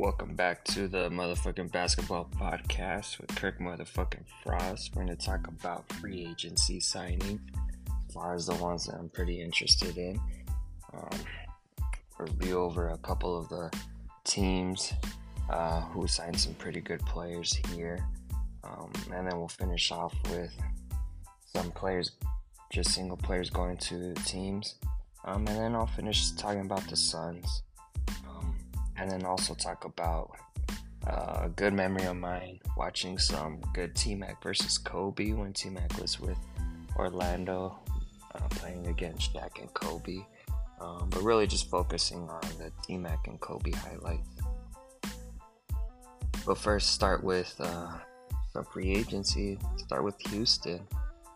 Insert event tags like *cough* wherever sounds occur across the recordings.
Welcome back to the motherfucking basketball podcast with Kirk motherfucking Frost. We're going to talk about free agency signing, as far as the ones that I'm pretty interested in. Um, review over a couple of the teams uh, who signed some pretty good players here, um, and then we'll finish off with some players, just single players going to teams, um, and then I'll finish talking about the Suns and then also talk about uh, a good memory of mine watching some good T Mac versus Kobe when T Mac was with Orlando uh, playing against Shaq and Kobe. Um, but really just focusing on the T Mac and Kobe highlights. But first, start with uh, some free agency. Start with Houston.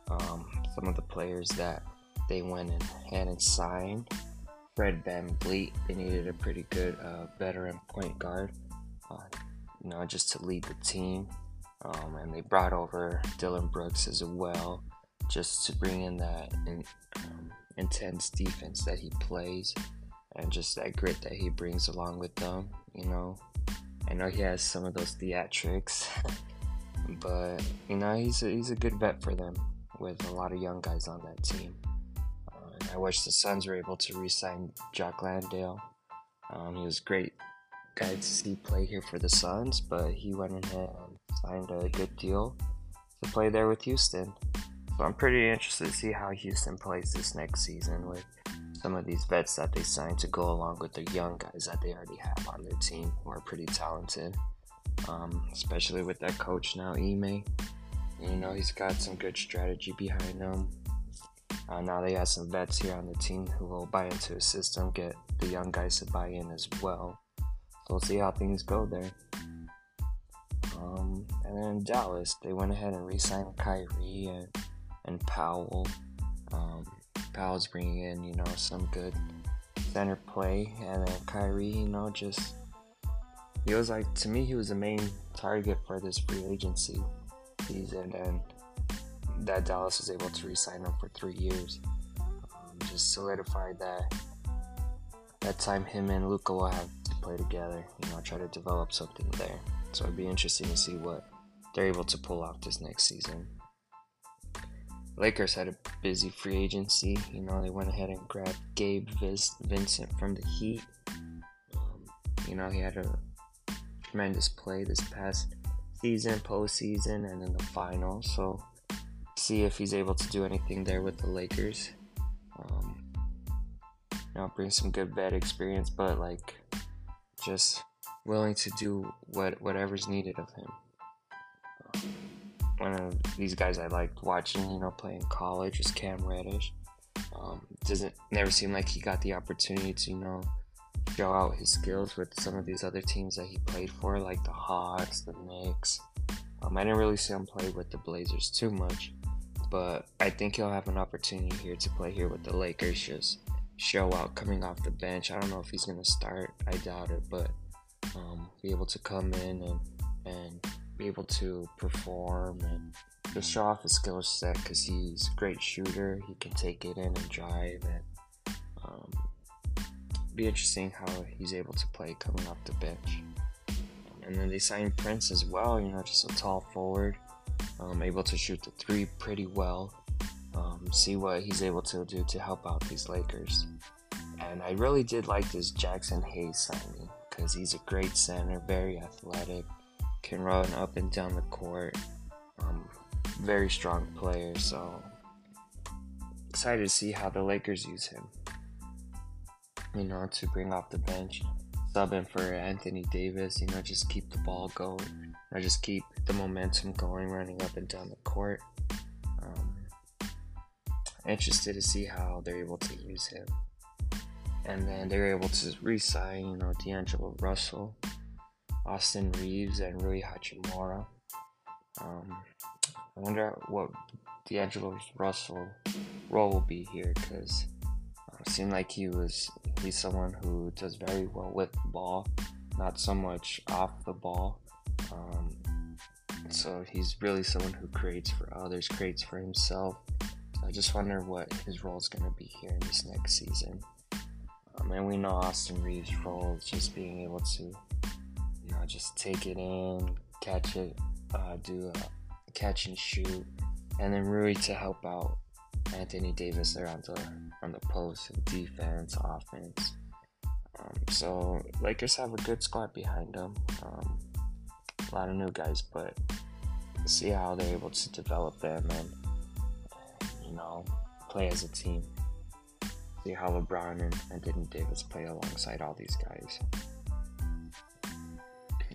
Um, some of the players that they went and and signed Fred VanVleet. They needed a pretty good uh, veteran point guard, uh, you know, just to lead the team. Um, and they brought over Dillon Brooks as well, just to bring in that in, um, intense defense that he plays, and just that grit that he brings along with them. You know, I know he has some of those theatrics, *laughs* but you know he's a, he's a good vet for them with a lot of young guys on that team. I wish the Suns were able to re-sign Jock Landale. Um, he was a great guy to see play here for the Suns, but he went and signed a good deal to play there with Houston. So I'm pretty interested to see how Houston plays this next season with some of these vets that they signed to go along with the young guys that they already have on their team who are pretty talented. Um, especially with that coach now, Ime. You know, he's got some good strategy behind him. Uh, now they have some vets here on the team who will buy into the system, get the young guys to buy in as well. So we'll see how things go there. Um, and then in Dallas, they went ahead and re-signed Kyrie and, and Powell. Um, Powell's bringing in, you know, some good center play, and then Kyrie, you know, just he was like to me, he was the main target for this free agency season, and that Dallas was able to re-sign him for three years. Um, just solidified that that time him and Luka will have to play together. You know, try to develop something there. So it'd be interesting to see what they're able to pull out this next season. Lakers had a busy free agency. You know, they went ahead and grabbed Gabe Vincent from the Heat. Um, you know, he had a tremendous play this past season, postseason, and in the final. So see if he's able to do anything there with the Lakers. Um, you know, bring some good vet experience, but like just willing to do what whatever's needed of him. One of these guys I liked watching, you know, playing college was Cam Reddish. Um, doesn't never seem like he got the opportunity to, you know, show out his skills with some of these other teams that he played for, like the Hawks, the Knicks. Um, I didn't really see him play with the Blazers too much, but I think he'll have an opportunity here to play here with the Lakers. Just show out coming off the bench. I don't know if he's gonna start. I doubt it, but um, be able to come in and and be able to perform and just show off his skill set because he's a great shooter. He can take it in and drive and um, be interesting how he's able to play coming off the bench. And then they signed Prince as well. You know, just a tall forward um, able to shoot the three pretty well. Um, see what he's able to do to help out these Lakers. And I really did like this Jaxson Hayes signing because he's a great center, very athletic, can run up and down the court, um, very strong player. So excited to see how the Lakers use him. You know, to bring off the bench, subbing for Anthony Davis. You know, just keep the ball going I just keep the momentum going, running up and down the court. Um, interested to see how they're able to use him. And then they're able to re-sign, you know, D'Angelo Russell, Austin Reaves, and Rui Hachimura. Um, I wonder what D'Angelo Russell role will be here because seemed like he was he's someone who does very well with the ball, not so much off the ball. Um, so he's really someone who creates for others, creates for himself. I just wonder what his role is going to be here in this next season. Um, and we know Austin Reaves' role is just being able to you know, just take it in, catch it, uh, do a catch and shoot, and then Rui to help out Anthony Davis there on the on the post, defense, offense. Um, so Lakers have a good squad behind them. Um, a lot of new guys, but see how they're able to develop them and you know play as a team. See how LeBron and Anthony Davis play alongside all these guys.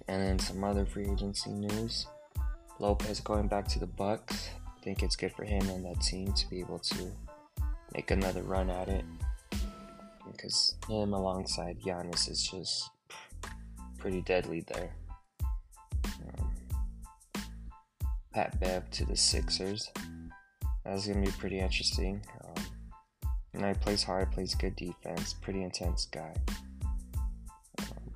And then some other free agency news. Lopez going back to the Bucks. I think it's good for him and that team to be able to make another run at it. Because him alongside Giannis is just pretty deadly there. Um, Pat Bev to the Sixers. That's gonna be pretty interesting. Um, you know, he plays hard, plays good defense, pretty intense guy. Um,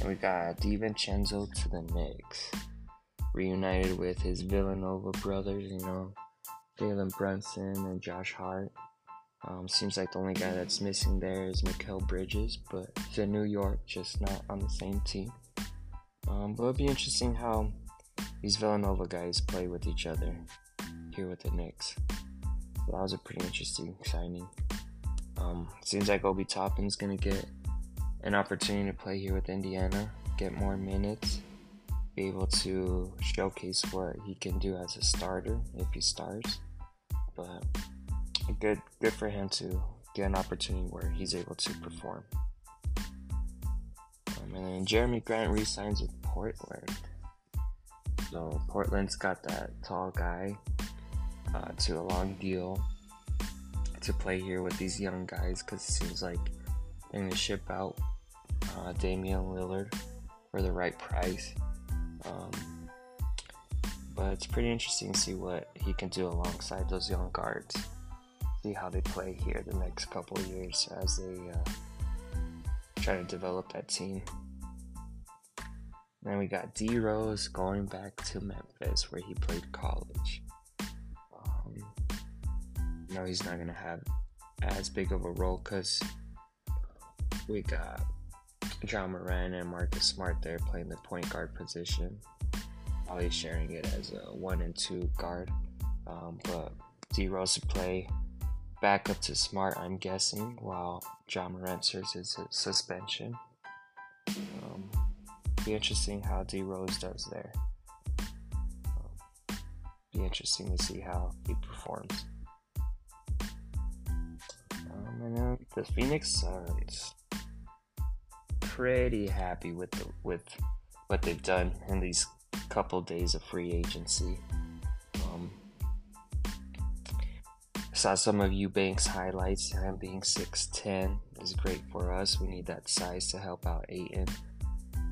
and we got DiVincenzo to the Knicks reunited with his Villanova brothers, you know, Jalen Brunson and Josh Hart. Um, seems like the only guy that's missing there is Mikal Bridges, but in New York, just not on the same team. Um, but it'll be interesting how these Villanova guys play with each other here with the Knicks. So that was a pretty interesting signing. Um, seems like Obi Toppin's gonna get an opportunity to play here with Indiana, get more minutes, be able to showcase what he can do as a starter if he starts. But good, good for him to get an opportunity where he's able to perform. Um, and then Jerami Grant resigns with Portland. So Portland's got that tall guy uh, to a long deal to play here with these young guys because it seems like they're to ship out uh, Damian Lillard for the right price. Um, but it's pretty interesting to see what he can do alongside those young guards. See how they play here the next couple years as they uh, try to develop that team. Then we got D Rose going back to Memphis where he played college. Um, know, he's not going to have as big of a role because we got Ja Morant and Marcus Smart there playing the point guard position. Probably sharing it as a one and two guard. Um, but D Rose play back up to Smart, I'm guessing, while Ja Morant serves his suspension. Um, be interesting how D Rose does there. Um, be interesting to see how he performs. Um, and then the Phoenix Suns pretty happy with the, with what they've done in these couple days of free agency. Um, saw some of Eubanks highlights. Him being 6'10 is great for us. We need that size to help out Ayton.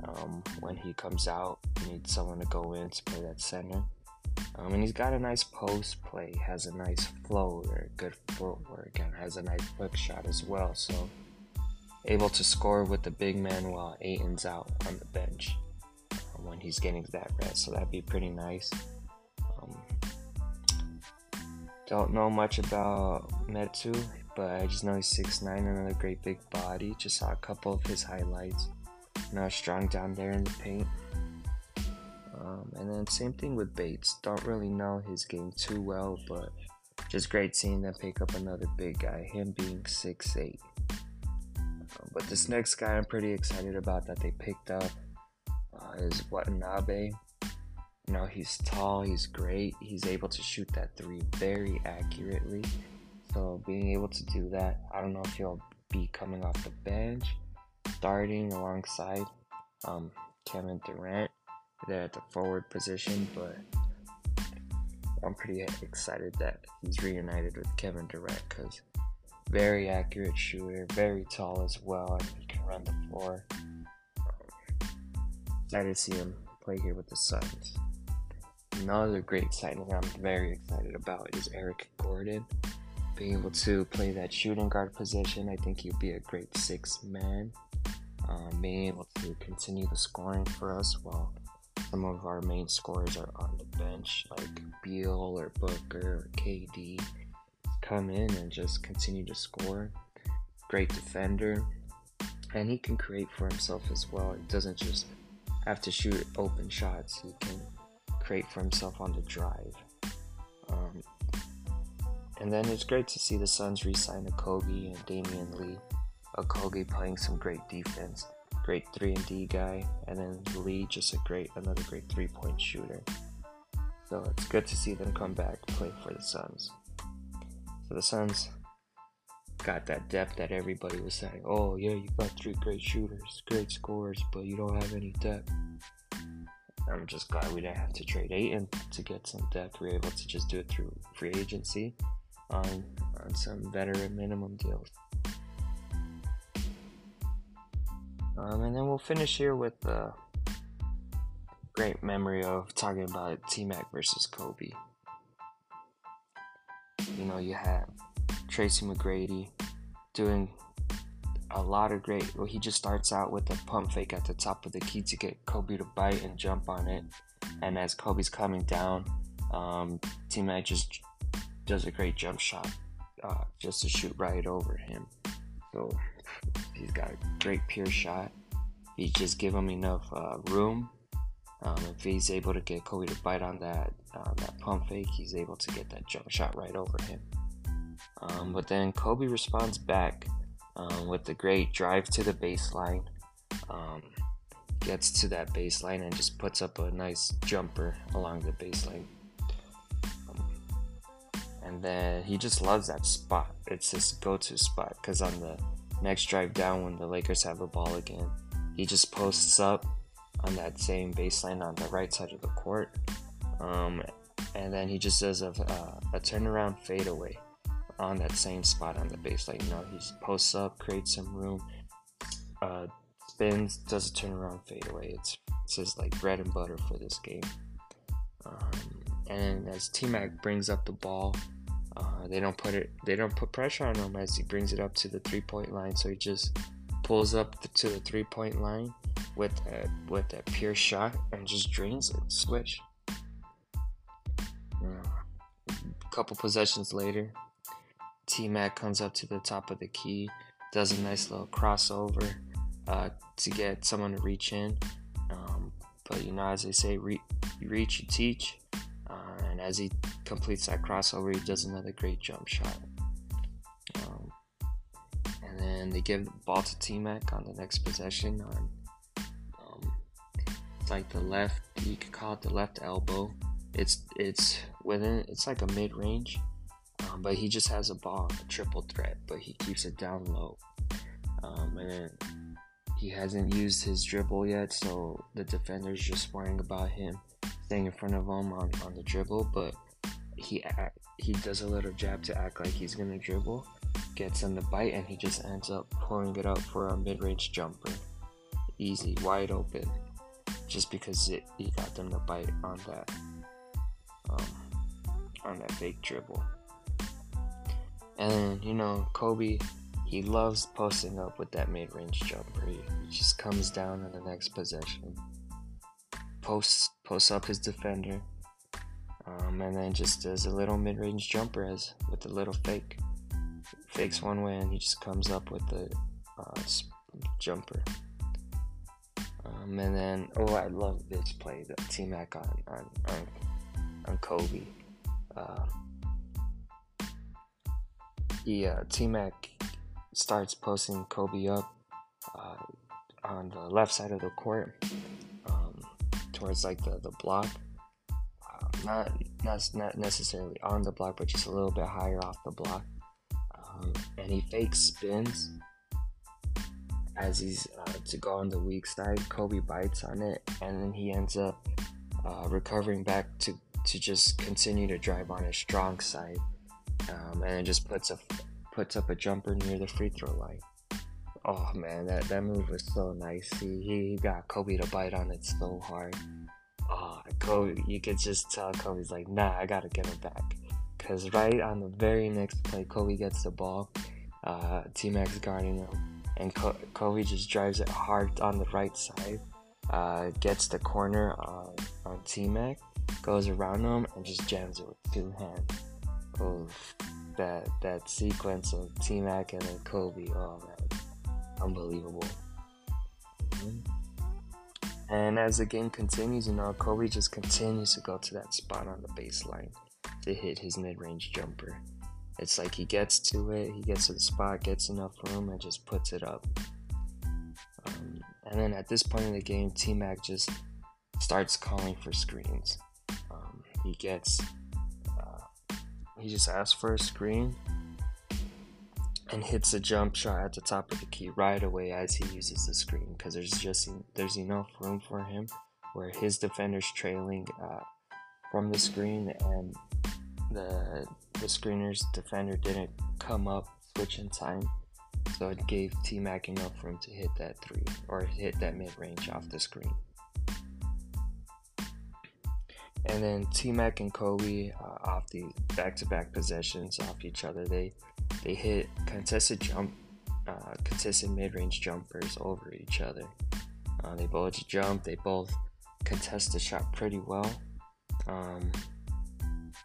Um, when he comes out, we need someone to go in to play that center. Um, and he's got a nice post play, has a nice flow or good footwork, and has a nice hook shot as well. So able to score with the big man while Ayton's out on the bench when he's getting that rest. So that'd be pretty nice. Um, don't know much about Metu, but I just know he's 6'9, another great big body. Just saw a couple of his highlights. Know, strong down there in the paint. Um, and then same thing with Bates. Don't really know his game too well, but just great seeing them pick up another big guy. Him being 6'8. But this next guy I'm pretty excited about that they picked up uh, is Watanabe. You know, he's tall, he's great, he's able to shoot that three very accurately. So being able to do that, I don't know if he'll be coming off the bench, starting alongside um, Kevin Durant there at the forward position, but I'm pretty excited that he's reunited with Kevin Durant because very accurate shooter, very tall as well, and he can run the floor. Excited to see him play here with the Suns. Another great signing I'm very excited about is Eric Gordon. Being able to play that shooting guard position, I think he'll be a great six man. Um, being able to continue the scoring for us while some of our main scorers are on the bench, like Beal or Booker or KD come in and just continue to score. Great defender. and he can create for himself as well. He doesn't just have to shoot open shots. He can create for himself on the drive. Um, and then it's great to see the Suns re-sign Kobe and Damion Lee. Okogie playing some great defense, great three and D guy, and then Lee just a great another great three point shooter. So it's good to see them come back play for the Suns. So the Suns got that depth that everybody was saying, oh yeah, you've got three great shooters, great scorers, but you don't have any depth. I'm just glad we didn't have to trade Ayton to get some depth. We were able to just do it through free agency on on some veteran minimum deals. Um, and then we'll finish here with the great memory of talking about T Mac versus Kobe. You know, you have Tracy McGrady doing a lot of great. Well, he just starts out with a pump fake at the top of the key to get Kobe to bite and jump on it. And as Kobe's coming down, um, T Mac just does a great jump shot uh, just to shoot right over him. So he's got a great pure shot. He just give him enough uh, room. Um, if he's able to get Kobe to bite on that uh, that pump fake, he's able to get that jump shot right over him. Um, but then Kobe responds back um, with the great drive to the baseline. Um, gets to that baseline and just puts up a nice jumper along the baseline. And then he just loves that spot. It's his go to spot because on the next drive down, when the Lakers have the ball again, he just posts up on that same baseline on the right side of the court. Um, and then he just does a, uh, a turnaround fadeaway on that same spot on the baseline. You know, he posts up, creates some room, uh, spins, does a turnaround fadeaway. It's it's his like bread and butter for this game. Um, and as T Mac brings up the ball, uh, they don't put it, they don't put pressure on him as he brings it up to the three point line. So he just pulls up to the three point line with a, with a pure shot and just drains it. Switch. A couple possessions later, T Mac comes up to the top of the key, does a nice little crossover uh, to get someone to reach in. Um, but you know, as they say, re- you reach, you teach. Uh, and as he completes that crossover, he does another great jump shot. And they give the ball to T Mac on the next possession on um, it's like the left you could call it the left elbow. It's it's within it's like a mid range. Um, but he just has a ball, a triple threat, but he keeps it down low. Um, and then he hasn't used his dribble yet, so the defender's just worrying about him staying in front of him on, on the dribble. But he he does a little jab to act like he's gonna dribble, gets him to bite, and he just ends up pulling it up for a mid-range jumper, easy, wide open, just because it, he got them to bite on that um, on that fake dribble. And you know, Kobe he loves posting up with that mid range jumper. He just comes down on the next possession, posts posts up his defender, um, and then just does a little mid range jumper as with a little fake. Fakes one way and he just comes up with the uh, jumper. Um, and then oh, I love this play, the T Mac on on on, on Kobe. Uh, he uh, T Mac starts posting Kobe up uh, on the left side of the court, um, towards like the the block. Not not not necessarily on the block, but just a little bit higher off the block. Um, and he fake spins as he's uh, to go on the weak side. Kobe bites on it, and then he ends up uh, recovering back to to just continue to drive on his strong side, um, and it just puts a puts up a jumper near the free throw line. Oh man, that, that move was so nice. He, he got Kobe to bite on it so hard. Oh, Kobe, you could just tell Kobe's like, nah, I gotta get him back. Cause right on the very next play, Kobe gets the ball. Uh, T Mac's guarding him, and Kobe just drives it hard on the right side. Uh, gets the corner on, on T Mac, goes around him, and just jams it with two hands. Oh, that that sequence of T Mac and then Kobe. Oh man, unbelievable. And as the game continues, you know, Kobe just continues to go to that spot on the baseline to hit his mid range jumper. It's like he gets to it, he gets to the spot, gets enough room, and just puts it up. Um, and then at this point in the game, T Mac just starts calling for screens. Um, he gets, uh, he just asks for a screen and hits a jump shot at the top of the key right away as he uses the screen because there's just there's enough room for him where his defender's trailing uh, from the screen and the the screener's defender didn't come up switch in time. So it gave T-Mac enough room to hit that three or hit that mid-range off the screen. And then T-Mac and Kobe uh, off the back-to-back possessions off each other. They they hit contested jump, uh, contested mid-range jumpers over each other. Uh, they both jump. They both contest the shot pretty well um,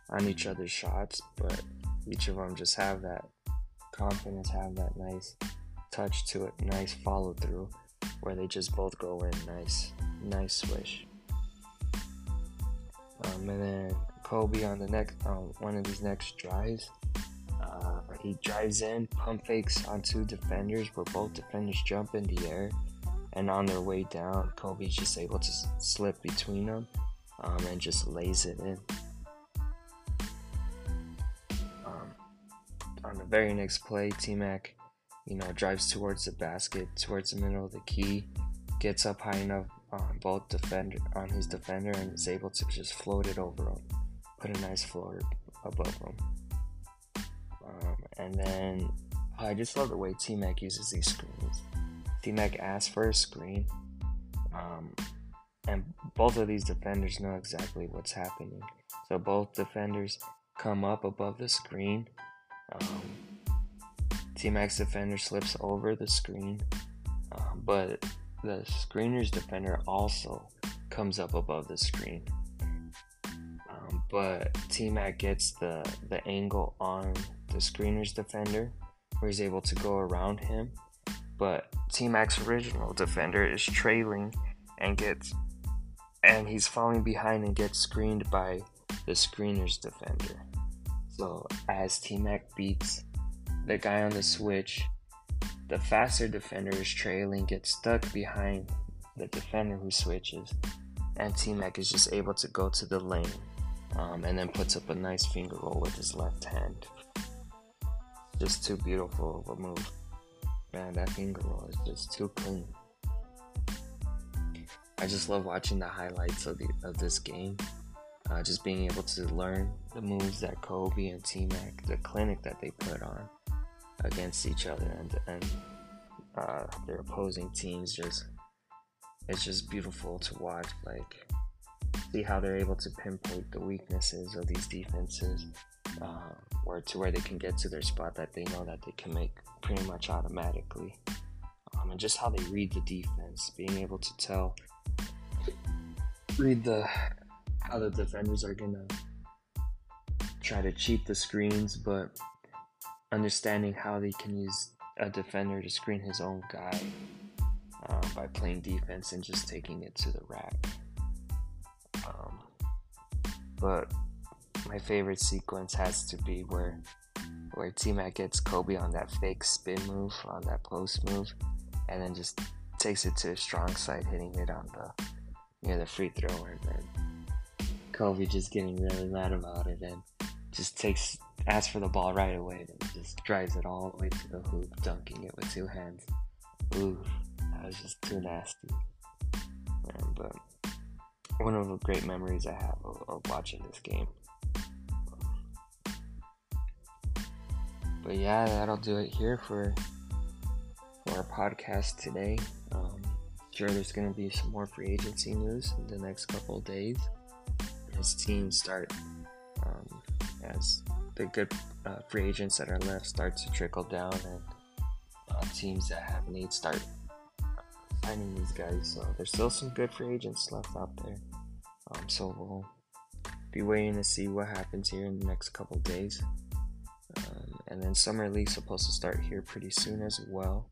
on each other's shots, but each of them just have that confidence, have that nice touch to it, nice follow through, where they just both go in nice, nice swish. Um, and then Kobe on the next, um, one of these next drives, he drives in, pump fakes on two defenders, where both defenders jump in the air, and on their way down, Kobe's just able to slip between them um, and just lays it in. Um, on the very next play, T Mac, you know, drives towards the basket, towards the middle of the key, gets up high enough on both defender on his defender, and is able to just float it over him, put a nice floater above him. Um, and then I just love the way T Mac uses these screens. T Mac asks for a screen, um, and both of these defenders know exactly what's happening. So both defenders come up above the screen. Um, T Mac's defender slips over the screen, um, but the screener's defender also comes up above the screen. Um, but T Mac gets the, the angle on the screener's defender, where he's able to go around him. But T Mac's original defender is trailing and gets and he's falling behind and gets screened by the screener's defender. So as T Mac beats the guy on the switch, the faster defender is trailing, gets stuck behind the defender who switches, and T Mac is just able to go to the lane um, and then puts up a nice finger roll with his left hand just too beautiful of a move. Man, that finger roll is just too clean. I just love watching the highlights of the of this game. Uh, just being able to learn the moves that Kobe and T Mac, the clinic that they put on against each other and and uh, their opposing teams. Just it's just beautiful to watch. Like see how they're able to pinpoint the weaknesses of these defenses uh, or to where they can get to their spot that they know that they can make pretty much automatically. Um, and just how they read the defense, being able to tell, read the how the defenders are gonna try to cheat the screens, but understanding how they can use a defender to screen his own guy uh, by playing defense and just taking it to the rack. Um, but my favorite sequence has to be where where T Mac gets Kobe on that fake spin move, on that post move, and then just takes it to a strong side, hitting it on the near the free throw, and then Kobe just getting really mad about it and just takes asks for the ball right away and just drives it all the way to the hoop, dunking it with two hands. Ooh, that was just too nasty. But um, one of the great memories I have of, of watching this game. But yeah, that'll do it here for for our podcast today. Um, sure, there's going to be some more free agency news in the next couple days as teams start, um, as the good uh, free agents that are left start to trickle down, and uh, teams that have needs start finding these guys. So there's still some good free agents left out there. Um, so we'll be waiting to see what happens here in the next couple days. Um, and then summer league supposed to start here pretty soon as well.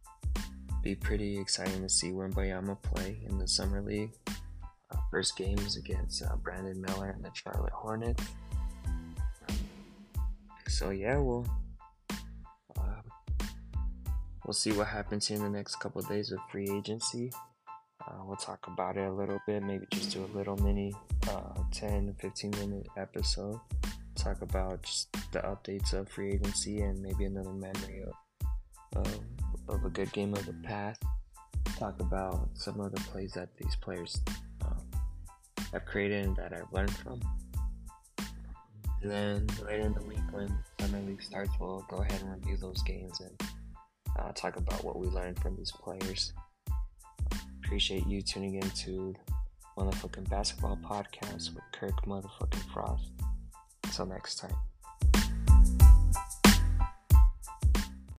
be pretty exciting to see Wembanyama play in the summer league. Uh, first game is against uh, Brandon Miller and the Charlotte Hornets. So yeah, we'll uh, we'll see what happens here in the next couple days with free agency. Uh, we'll talk about it a little bit, maybe just do a little mini uh, 10 15 minute episode. Talk about just the updates of free agency and maybe another memory of, of, of a good game of the past. Talk about some of the plays that these players um, have created and that I've learned from. And then later in the week, when Summer League starts, we'll go ahead and review those games and uh, talk about what we learned from these players appreciate you tuning in to motherfucking basketball podcast with Kirk motherfucking Frost. Until next time.